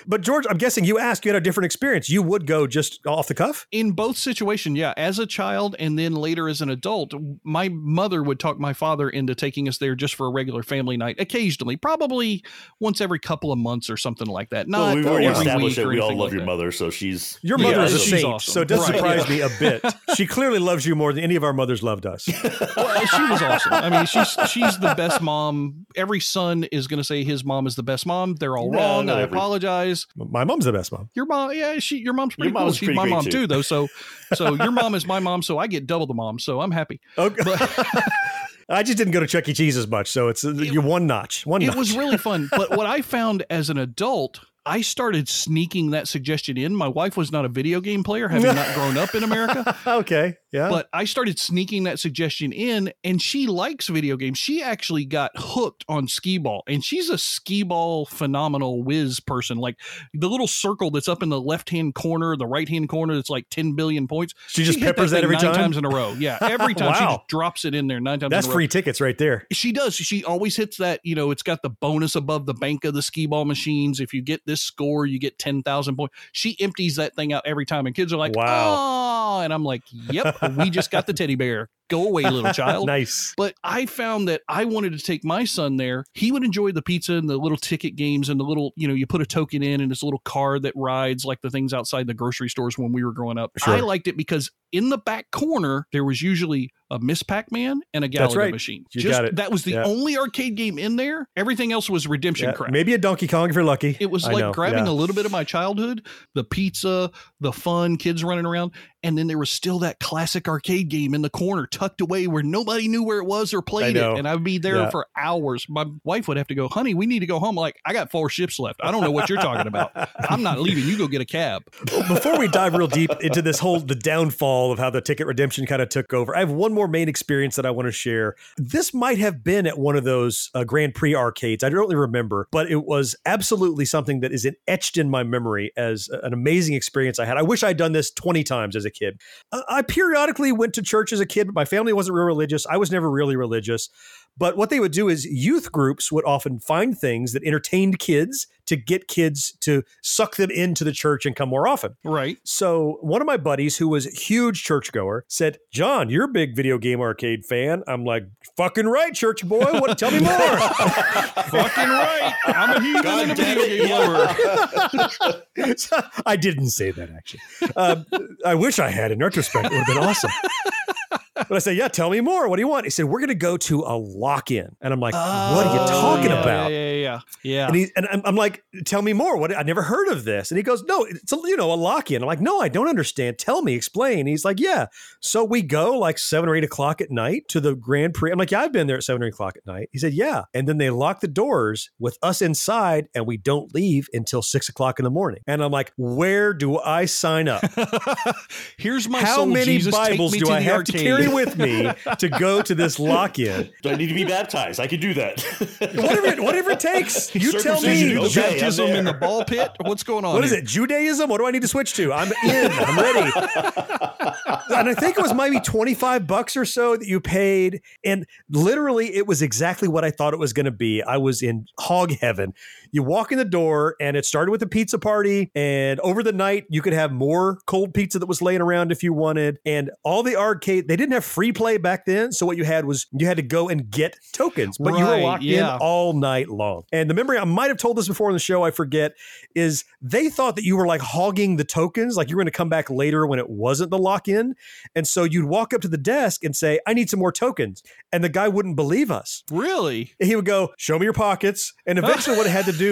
but George, I'm guessing you asked, you had a different experience. You would go just off the cuff? in both situations, yeah, as a child and then later as an adult, my mother would talk my father into taking us there just for a regular family night, occasionally, probably once every couple of months or something like that. Not well, we've already every established week that or we all anything love your that. mother, so she's Your Yeah, mother is a she's saint, awesome. so it does Right, surprise yeah. me a [LAUGHS] bit. She clearly loves you more than any of our mothers loved us. [LAUGHS] Well, she was awesome. I mean, she's she's the best mom. Every son is going to say his mom is the best mom. They're all No, wrong. not I every- apologize. My mom's the best mom. Your mom, yeah, she your mom's pretty Your cool. mom's She's pretty my mom too. too, though. So [LAUGHS] so your mom is my mom, so I get double the mom. So I'm happy. Okay. I just didn't go to Chuck E. Cheese as much, so it's uh, you're one notch. One it notch. was really fun. But what I found as an adult, I started sneaking that suggestion in. My wife was not a video game player, having not [LAUGHS] grown up in America. okay. Yeah. But I started sneaking that suggestion in, and she likes video games. She actually got hooked on skee ball, and she's a skee ball phenomenal whiz person. Like the little circle that's up in the left hand corner, the right hand corner, that's like 10 billion points. She just hit peppers that thing every nine time? times in a row. Yeah, every [LAUGHS] time she Wow. just drops it in there nine times. That's in a row free tickets right there. she does. She always hits that. You know, it's got the bonus above the bank of the skee ball machines. If you get this score, you get ten thousand points. She empties that thing out every time, and kids are like, Wow. "Oh!" And I'm like, "Yep, we just got the teddy bear. Go away, little [LAUGHS] child. nice. But I found that I wanted to take my son there. He would enjoy the pizza and the little ticket games and the little, you know, you put a token in and this little car that rides like the things outside the grocery stores when we were growing up. Sure. I liked it because in the back corner there was usually a Miss Pac-Man and a Galaga right. machine. You Just got it. that was the Yeah. only arcade game in there. Everything else was redemption Yeah, crap. maybe a Donkey Kong if you're lucky. It was I like know, grabbing yeah. a little bit of my childhood, the pizza, the fun, kids running around, and then there was still that classic arcade game in the corner tucked away where nobody knew where it was or played it. And I would be there Yeah. for hours. My wife would have to go, honey, we need to go home. Like, I got four ships left. I don't know what you're talking about. I'm not leaving. You go get a cab. Before we dive real deep into this whole the downfall of how the ticket redemption kind of took over, I have one more main experience that I want to share. This might have been at one of those uh, Grand Prix arcades. I don't really remember, but it was absolutely something that is etched in my memory as an amazing experience I had. I wish I'd done this 20 times as a kid. Uh, I periodically went to church as a kid, but my family wasn't real religious. I was never really religious. But what they would do is youth groups would often find things that entertained kids to get kids to suck them into the church and come more often. Right. So one of my buddies who was a huge churchgoer said, John, you're a big video game arcade fan. I'm like, fucking right, church boy. What tell me more. [LAUGHS] Fucking right. I'm a heathen and video game lover. So, [LAUGHS] I didn't say that actually. Um, I wish I had in retrospect. It would have been awesome. But I said, yeah, tell me more. What do you want? He said, we're going to go to a lock-in. And I'm like, what are you oh, talking Oh, yeah, about? Yeah, yeah, yeah. Yeah. And he and I'm, I'm like, tell me more. What I never heard of this. And he goes, no, it's a you know a lock in. I'm like, no, I don't understand. Tell me, explain. he's like, yeah. So we go like seven or eight o'clock at night to the Grand Prix. I'm like, yeah, I've been there at seven or eight o'clock at night. He said, yeah. And then they lock the doors with us inside, and we don't leave until six o'clock in the morning. And I'm like, where do I sign up? [LAUGHS] Here's my How soul, many Jesus, Bibles me do to I have arcade. to carry with me to go to this lock in? Do I need to be baptized? I can do that. [LAUGHS] Whatever, it- whatever it takes. You tell me. Circumcision, The okay, I'm baptism in the ball pit. What's going on? What is here? it? Judaism? What do I need to switch to? I'm in. I'm ready. and I think it was maybe 25 bucks or so that you paid. And literally, it was exactly what I thought it was going to be. I was in hog heaven. You walk in the door, and it started with a pizza party. And over the night, you could have more cold pizza that was laying around if you wanted. And all the arcade, they didn't have free play back then. So what you had was you had to go and get tokens, but you were locked yeah. in all night long. And the memory, I might have told this before in the show, I forget, is they thought that you were like hogging the tokens, like you were going to come back later when it wasn't the lock in. And so you'd walk up to the desk and say, I need some more tokens. And the guy wouldn't believe us. Really? He would go, Show me your pockets. And eventually, what it had to do,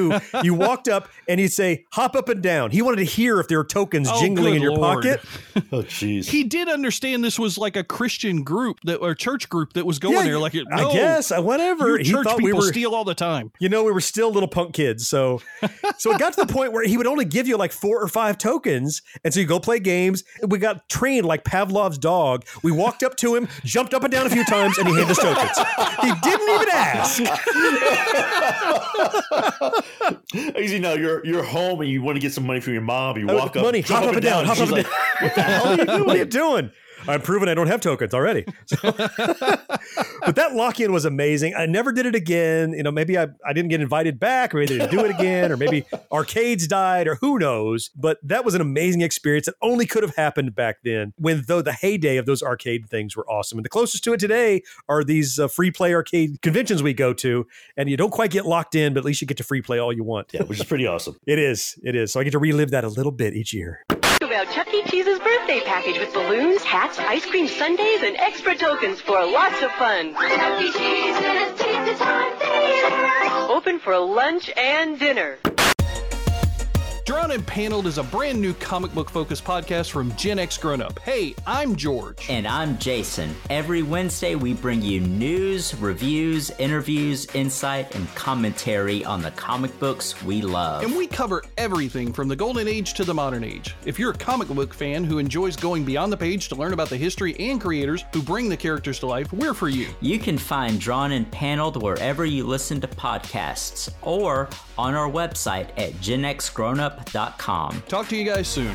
you walked up and he'd say, Hop up and down. He wanted to hear if there were tokens Oh, jingling in your Lord. pocket. [LAUGHS] oh, jeez. He did understand this was like a Christian group that or church group that was going Yeah, there. Like, no, I guess, uh, whatever. you He church thought we people were- steal all the time. you know, we were still little punk kids. So, [LAUGHS] so it got to the point where he would only give you like four or five tokens. And so you go play games. And we got trained like Pavlov's dog. We walked up to him, jumped up and down a few times, and he handed us tokens. He didn't even ask. [LAUGHS] Easy now. You're you're home and you want to get some money from your mom. You walk up, money, hop up and down, hop up and like, down. What the hell are you doing? what are you doing? I'm proven I don't have tokens already. [LAUGHS] So- but that lock-in was amazing. I never did it again. You know, maybe I, I didn't get invited back, or maybe they didn't do it again, or maybe [LAUGHS] arcades died, or who knows. But that was an amazing experience that only could have happened back then when though the heyday of those arcade things were awesome. And the closest to it today are these uh, free play arcade conventions we go to, and you don't quite get locked in, but at least you get to free play all you want. Yeah, which is pretty awesome. [LAUGHS] It is. It is. So I get to relive that a little bit each year. About Chuck E. Cheese's birthday package with balloons, hats, ice cream sundaes, and extra tokens for lots of fun. Chuck E. Cheese's Pizza Time Theater. Open for lunch and dinner. Drawn and Paneled is a brand new comic book focused podcast from Gen X Grown Up. Hey, I'm George. And I'm Jason. Every Wednesday, we bring you news, reviews, interviews, insight, and commentary on the comic books we love. And we cover everything from the golden age to the modern age. If you're a comic book fan who enjoys going beyond the page to learn about the history and creators who bring the characters to life, we're for you. You can find Drawn and Paneled wherever you listen to podcasts or on our website at genxgrownup.com. Talk to you guys soon.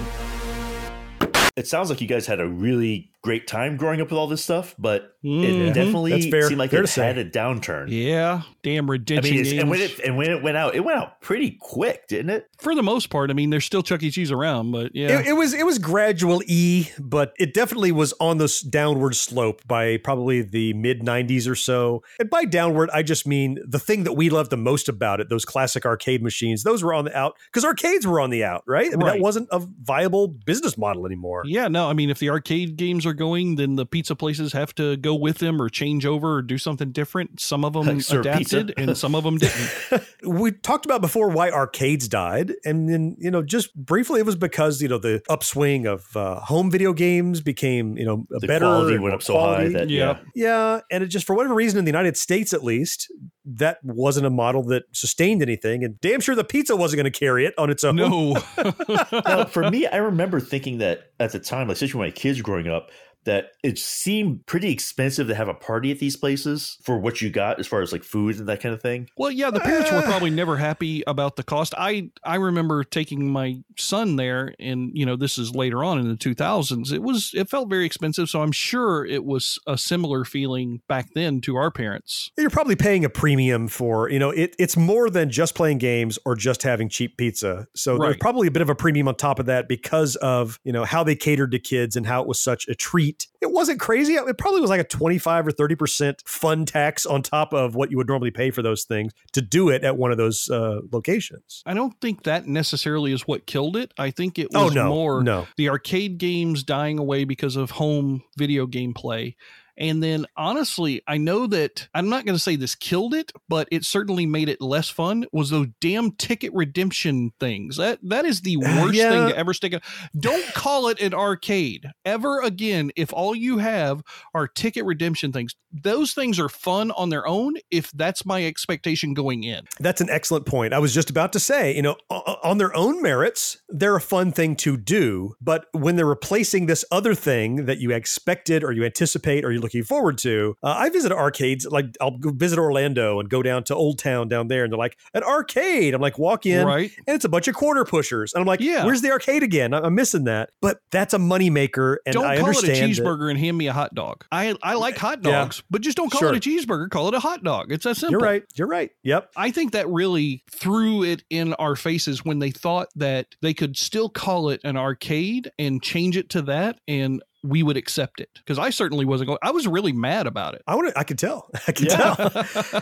It sounds like you guys had a really great time growing up with all this stuff, but Mhm. it definitely seemed like Fair it had a downturn. Yeah, damn I redemption mean, and when it and when it went out, it went out pretty quick, didn't it? For the most part, I mean, there's still Chuck E. Cheese around, but yeah. It, it was it was gradual E, but it definitely was on this downward slope by probably the mid '90s or so. And by downward, I just mean the thing that we loved the most about it, those classic arcade machines. Those were on the out because arcades were on the out, right? I mean, Right. that wasn't a viable business model anymore. yeah, no, I mean, if the arcade games are going, then the pizza places have to go with them or change over or do something different. Some of them [LAUGHS] Like adapted and some of them didn't. [LAUGHS] we talked about before why arcades died and then you know just briefly it was because you know the upswing of uh, home video games became you know a The better quality and went more up so high that Yeah. yeah. yeah and it just for whatever reason in the united states at least that wasn't a model that sustained anything and damn sure the pizza wasn't going to carry it on its own No. [LAUGHS] now, for me, I [LAUGHS] remember thinking that at the time, like especially when my kids were growing up, that it seemed pretty expensive to have a party at these places for what you got as far as like food and that kind of thing. Well, yeah, the parents were ah. probably never happy about the cost. I I remember taking my son there, and you know this is later on in the 2000s. It was it felt very expensive, so I'm sure it was a similar feeling back then to our parents. you're probably paying a premium for you know it, it's more than just playing games or just having cheap pizza so there's probably a bit of a premium on top of that because of you know how they catered to kids and how it was such a treat it wasn't crazy it probably was like a 25 or 30 percent fun tax on top of what you would normally pay for those things to do it at one of those uh, locations I don't think that necessarily is what killed it. I think it Oh, was no, more no. the arcade games dying away because of home video game play. And then honestly, I know that I'm not going to say this killed it, but it certainly made it less fun was those damn ticket redemption things. That that is the [SIGHS] worst yeah. thing to ever stick a Don't call it an arcade ever again if all you have are ticket redemption things. Those things are fun on their own if that's my expectation going in. That's an excellent point. I was just about to say, you know, on their own merits, they're a fun thing to do. But when they're replacing this other thing that you expected or you anticipate or you're looking forward to, uh, I visit arcades. Like I'll go visit Orlando and go down to Old Town down there, and they're like an arcade. I'm like, walk in, Right. and it's a bunch of quarter pushers, and I'm like, Yeah. where's the arcade again? I'm missing that. But that's a moneymaker, and don't I call it a that- cheeseburger and hand me a hot dog. I I like hot Yeah. dogs, but just don't call Sure. it a cheeseburger. Call it a hot dog. It's that simple. You're right. You're right. Yep. I think that really threw it in our faces when they thought that they could still call it an arcade and change it to that, and we would accept it. Because I certainly wasn't going. I was really mad about it. I want to. I could tell. [LAUGHS] I could Yeah. tell.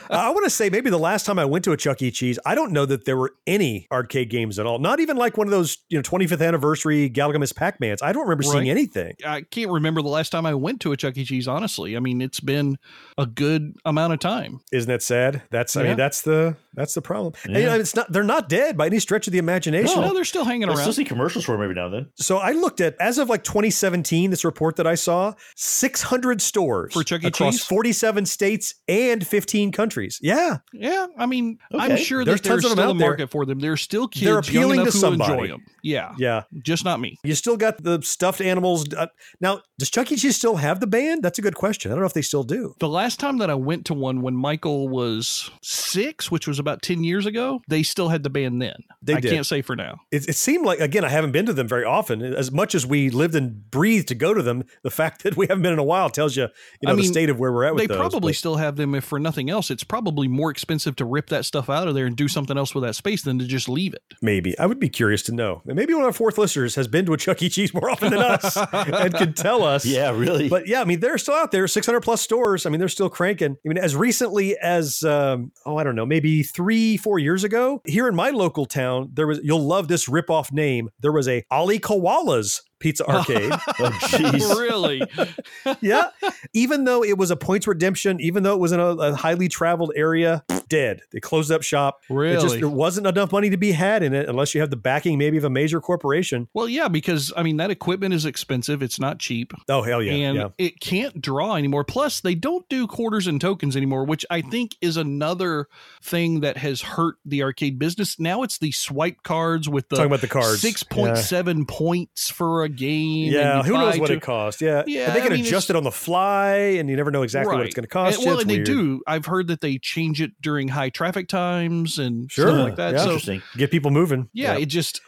I want to say maybe the last time I went to a Chuck E. Cheese, I don't know that there were any arcade games at all. Not even like one of those, you know, 25th anniversary Galaga Ms. Pac-Mans. I don't remember seeing anything. I can't remember the last time I went to a Chuck E. Cheese. Honestly, I mean, it's been a good amount of time. Isn't that sad? That's. I Yeah. mean, that's the that's the problem. And, you know, it's not. They're not dead by any stretch of the imagination. No, they're still hanging around. I around. still see commercials for them every now and then. So I looked at as of like 2017, this report that I saw, 600 stores For Chuck E. across Cheese? 47 states and 15 countries. Yeah, Yeah, I mean, I'm sure There's that there's tons of them still a out there. market for them. There's still kids They're appealing to who enjoy somebody. them. Yeah, yeah. just not me. You still got the stuffed animals. Uh, Now, does Chuck E. Cheese still have the band? That's a good question. I don't know if they still do. The last time that I went to one when Michael was six, which was about 10 years ago, they still had the band then. They I did. can't say for now. It, it seemed like again, I haven't been to them very often. As much as we lived and breathed to go to them, the fact [LAUGHS] that we haven't been in a while tells you, you know, I the state of where we're at with They those. probably But- still have them if for nothing else. It's probably more expensive to rip that stuff out of there and do something else with that space than to just leave it. Maybe I would be curious to know. And Maybe one of our fourth listeners has been to a Chuck E. Cheese more often than us [LAUGHS] and can tell us. [LAUGHS] Yeah, really. But yeah, I mean, they're still out there, 600 plus stores. I mean, they're still cranking. I mean, as recently as, um, oh, I don't know, maybe three, four years ago, here in my local town, there was, you'll love this rip-off name. There was a Ali Koala's Pizza oh, Arcade. [LAUGHS] oh, jeez. really? [LAUGHS] yeah. Even though it was a points redemption, even though it was in a, a highly traveled area, dead. They closed up shop. It just, Really? there wasn't enough money to be had in it unless you have the backing maybe of a major corporation. Well, yeah, because I mean that equipment is expensive. It's not cheap. Oh, hell yeah. and yeah. it can't draw anymore. Plus, they don't do quarters and tokens anymore, which I think is another thing that has hurt the arcade business. Now it's the swipe cards with the Talking about the cards. six point seven points for a game. Yeah, you who knows what to- it costs? Yeah, Yeah, And they can I mean, adjust it on the fly, and you never know exactly what it's going to cost. And, well, It's and they do. I've heard that they change it during high traffic times and Sure, stuff like that. yeah. So Interesting. get people moving. yeah, Yep. it just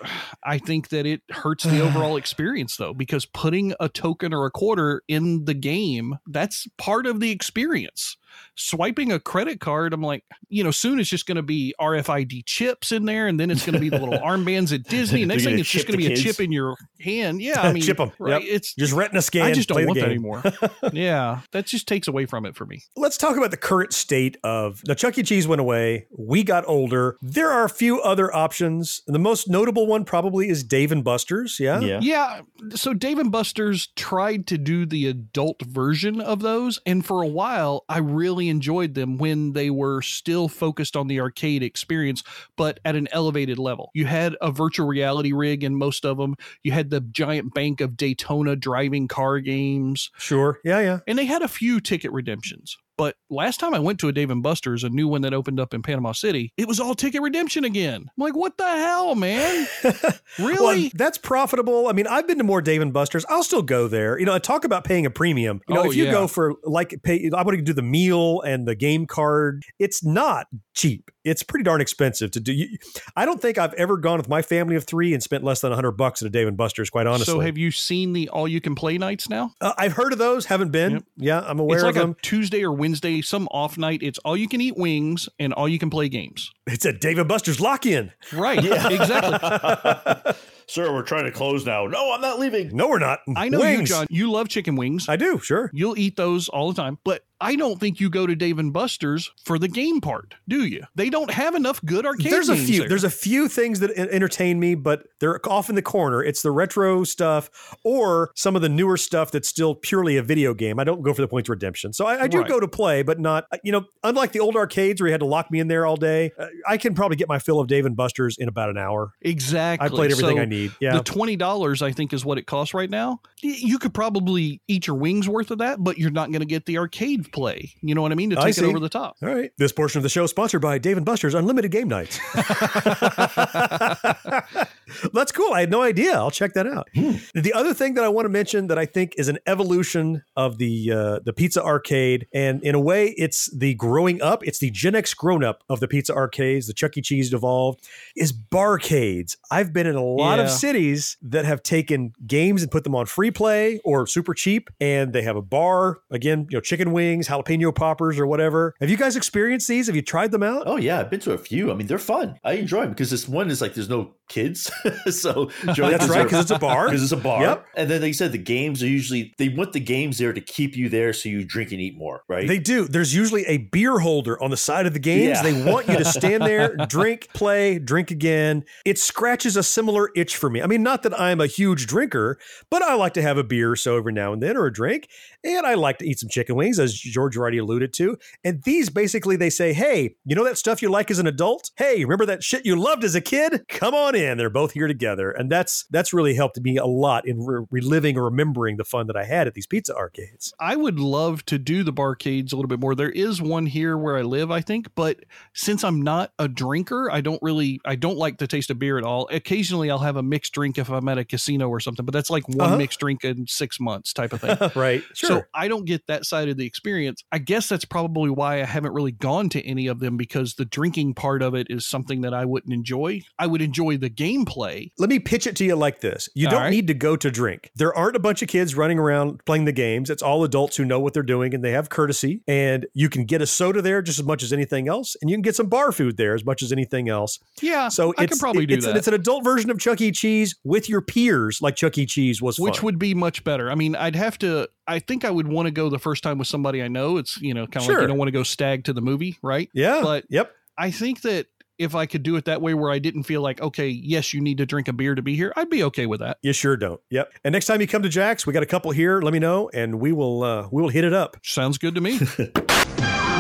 I think that it hurts the [SIGHS] overall experience though, because putting a token or a quarter in the game, that's part of the experience. Swiping a credit card, I'm like, you know, soon it's just going to be RFID chips in there, and then it's going to be the little [LAUGHS] armbands at Disney. Next thing, gonna it's just going to the be a chip in your hand. Yeah, I [LAUGHS] mean, chip them. Right? It's just retina scan. I just don't want that anymore. [LAUGHS] yeah, that just takes away from it for me. Let's talk about the current state of the Chuck E. Cheese went away. We got older. There are a few other options. The most notable one probably is Dave and Buster's. Yeah. Yeah. Yeah. So Dave and Buster's tried to do the adult version of those. And for a while, I really enjoyed them when they were still focused on the arcade experience, but at an elevated level. You had a virtual reality rig in most of them, you had the giant bank of Daytona driving car games. Sure. Yeah. Yeah. And they had a few ticket redemptions. But last time I went to a Dave and Buster's, a new one that opened up in Panama City, it was all ticket redemption again. I'm like, what the hell, man? [LAUGHS] really? Well, that's profitable. I mean, I've been to more Dave and Buster's. I'll still go there. You know, I talk about paying a premium. You know, Oh, if you yeah. go for like pay, I want to do the meal and the game card. It's not cheap. It's pretty darn expensive to do. You, I don't think I've ever gone with my family of three and spent less than hundred bucks at a Dave and Buster's. Quite honestly. So have you seen the all you can play nights now? Uh, I've heard of those. Haven't been. Yeah, I'm aware it's like of them. Tuesday or Wednesday, some off night. It's all you can eat wings and all you can play games. It's a Dave and Buster's lock-in. Right. Yeah. [LAUGHS] Exactly. Sir, we're trying to close now. No, I'm not leaving. No, we're not. I know Wings. you, John. You love chicken wings. I do. Sure. You'll eat those all the time, but I don't think you go to Dave and Buster's for the game part, do you? They don't have enough good arcade There's a few. there. There's a few things that entertain me, but they're off in the corner. It's the retro stuff or some of the newer stuff that's still purely a video game. I don't go for the points redemption. So I, I do Right. go to play, but not. You know, unlike the old arcades where you had to lock me in there all day. uh, I can probably get my fill of Dave and Buster's in about an hour. Exactly. I played everything So I need. Yeah. The twenty dollars I think is what it costs right now. You could probably eat your wings worth of that, but you're not going to get the arcade play. You know what I mean? To take it over the top. All right. This portion of the show is sponsored by Dave and Buster's Unlimited Game Nights. [LAUGHS] [LAUGHS] That's cool. I had no idea. I'll check that out. The other thing that I want to mention that I think is an evolution of the uh, the pizza arcade, and in a way, it's the growing up. It's the Gen X grown up of the pizza arcades. The Chuck E. Cheese evolved is barcades. I've been in a lot of cities that have taken games and put them on free play or super cheap, and they have a bar. Again, you know, chicken wings, jalapeno poppers, or whatever. Have you guys experienced these? Have you tried them out? Oh yeah, I've been to a few. I mean, they're fun. I enjoy them because this one is like there's no kids, [LAUGHS] so [LAUGHS] That's right, 'cause it's a bar. [LAUGHS] Because it's a bar. Yep. And then they said the games are usually they want the games there to keep you there so you drink and eat more, right? They do. There's usually a beer holder on the side of the games. Yeah. They want you to stand there, drink, play, drink again. It scratches a similar itch for me. I mean, not that I'm a huge drinker, but I like to have a beer so every now and then or a drink. And I like to eat some chicken wings, as George already alluded to. And these basically they say, hey, you know that stuff you like as an adult? Hey, remember that shit you loved as a kid? Come on in. They're both here together. And that's that's really helped me a lot in re- reliving or remembering the fun that I had at these pizza arcades. I would love to do the barcades a little bit more. There is one here where I live, I think, but since I'm not a drinker, I don't really I don't like the taste of beer at all. Occasionally I'll have a mixed drink if I'm at a casino or something, but that's like one Uh-huh. mixed drink in 6 months type of thing. [LAUGHS] right. Sure. So I don't get that side of the experience. I guess that's probably why I haven't really gone to any of them because the drinking part of it is something that I wouldn't enjoy. I would enjoy the gameplay. Let me pitch it to you like this. You All don't right. need to go to drink. There aren't a bunch of kids running around playing the games. It's all adults who know what they're doing and they have courtesy. And you can get a soda there just as much as anything else. And you can get some bar food there as much as anything else. Yeah, So I could probably do it's, that. It's an adult version of Chuck E. Cheese with your peers, like Chuck E. Cheese was which fun. would be much better. I mean, I'd have to. I think I would want to go the first time with somebody I know. It's you know kind of like Sure. you don't want to go stag to the movie, right? Yeah. But yep. I think that if I could do it that way, where I didn't feel like okay, yes, you need to drink a beer to be here, I'd be okay with that. You sure don't. Yep. And next time you come to Jack's, we got a couple here. Let me know, and we will uh, we will hit it up. Sounds good to me. [LAUGHS]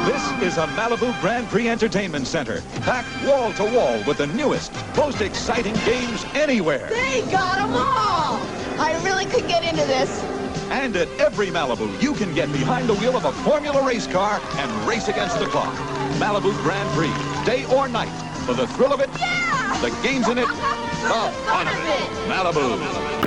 This is a Malibu Grand Prix Entertainment Center, packed wall to wall with the newest, most exciting games anywhere. They got them all! I really could get into this. And at every Malibu, you can get behind the wheel of a Formula race car and race against the clock. Malibu Grand Prix, day or night, for the thrill of it, the games in it, [LAUGHS] the fun of it. Malibu.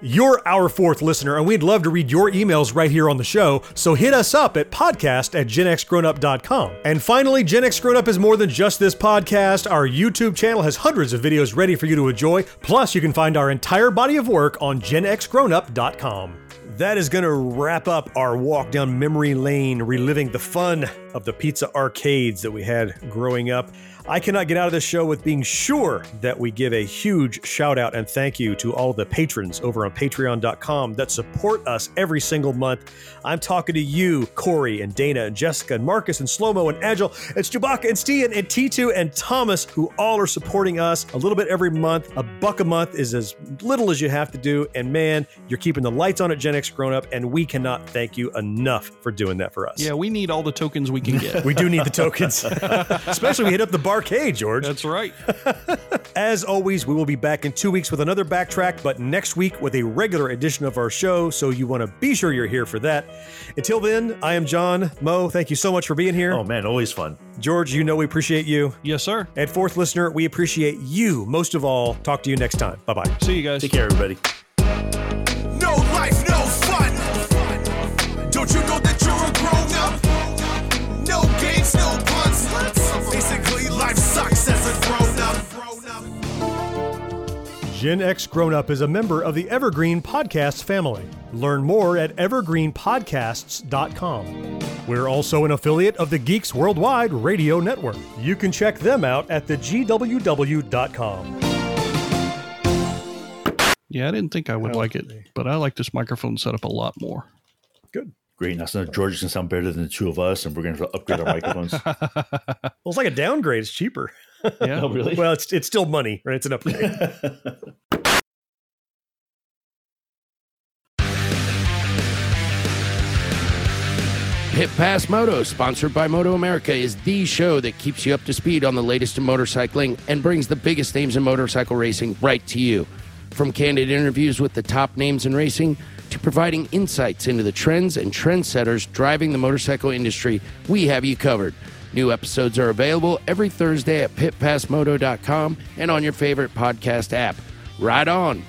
You're our fourth listener, and we'd love to read your emails right here on the show, so hit us up at podcast at genxgrownup.com. And finally, Gen X Grown Up is more than just this podcast. Our YouTube channel has hundreds of videos ready for you to enjoy, plus you can find our entire body of work on genxgrownup.com. That is going to wrap up our walk down memory lane, reliving the fun of the pizza arcades that we had growing up. I cannot get out of this show with being sure that we give a huge shout out and thank you to all the patrons over on patreon.com that support us every single month. I'm talking to you, Corey and Dana and Jessica and Marcus and Slomo and Agile. It's Chewbacca and Stian and T2 and Thomas who all are supporting us a little bit every month. A buck a month is as little as you have to do. And man, you're keeping the lights on at Gen X Grown Up, and we cannot thank you enough for doing that for us. Yeah, we need all the tokens we can get. [LAUGHS] we do need the tokens, [LAUGHS] especially we hit up the barcade, George. That's right. [LAUGHS] As always, we will be back in two weeks with another backtrack, but next week with a regular edition of our show. So you want to be sure you're here for that. Until then, I am John Mo. Thank you so much for being here. Oh man, always fun. George, you know we appreciate you. Yes, sir. And fourth listener, we appreciate you most of all. Talk to you next time. Bye bye. See you guys. Take care, everybody. Gen X Grown Up is a member of the Evergreen Podcast family. Learn more at evergreenpodcasts.com. We're also an affiliate of the Geeks Worldwide Radio Network. You can check them out at thegww.com. Yeah, I didn't think I would like it, but I like this microphone setup a lot more. Good. Great. Now, so George is going to sound better than the two of us, and we're going to upgrade our microphones. [LAUGHS] Well, it's like a downgrade. It's cheaper. [LAUGHS] Yeah. Oh, really? Well, it's it's still money, right? It's an upgrade. [LAUGHS] Pit Pass Moto, sponsored by Moto America, is the show that keeps you up to speed on the latest in motorcycling and brings the biggest names in motorcycle racing right to you. From candid interviews with the top names in racing to providing insights into the trends and trendsetters driving the motorcycle industry, we have you covered. New episodes are available every Thursday at pitpassmoto.com and on your favorite podcast app. Ride on!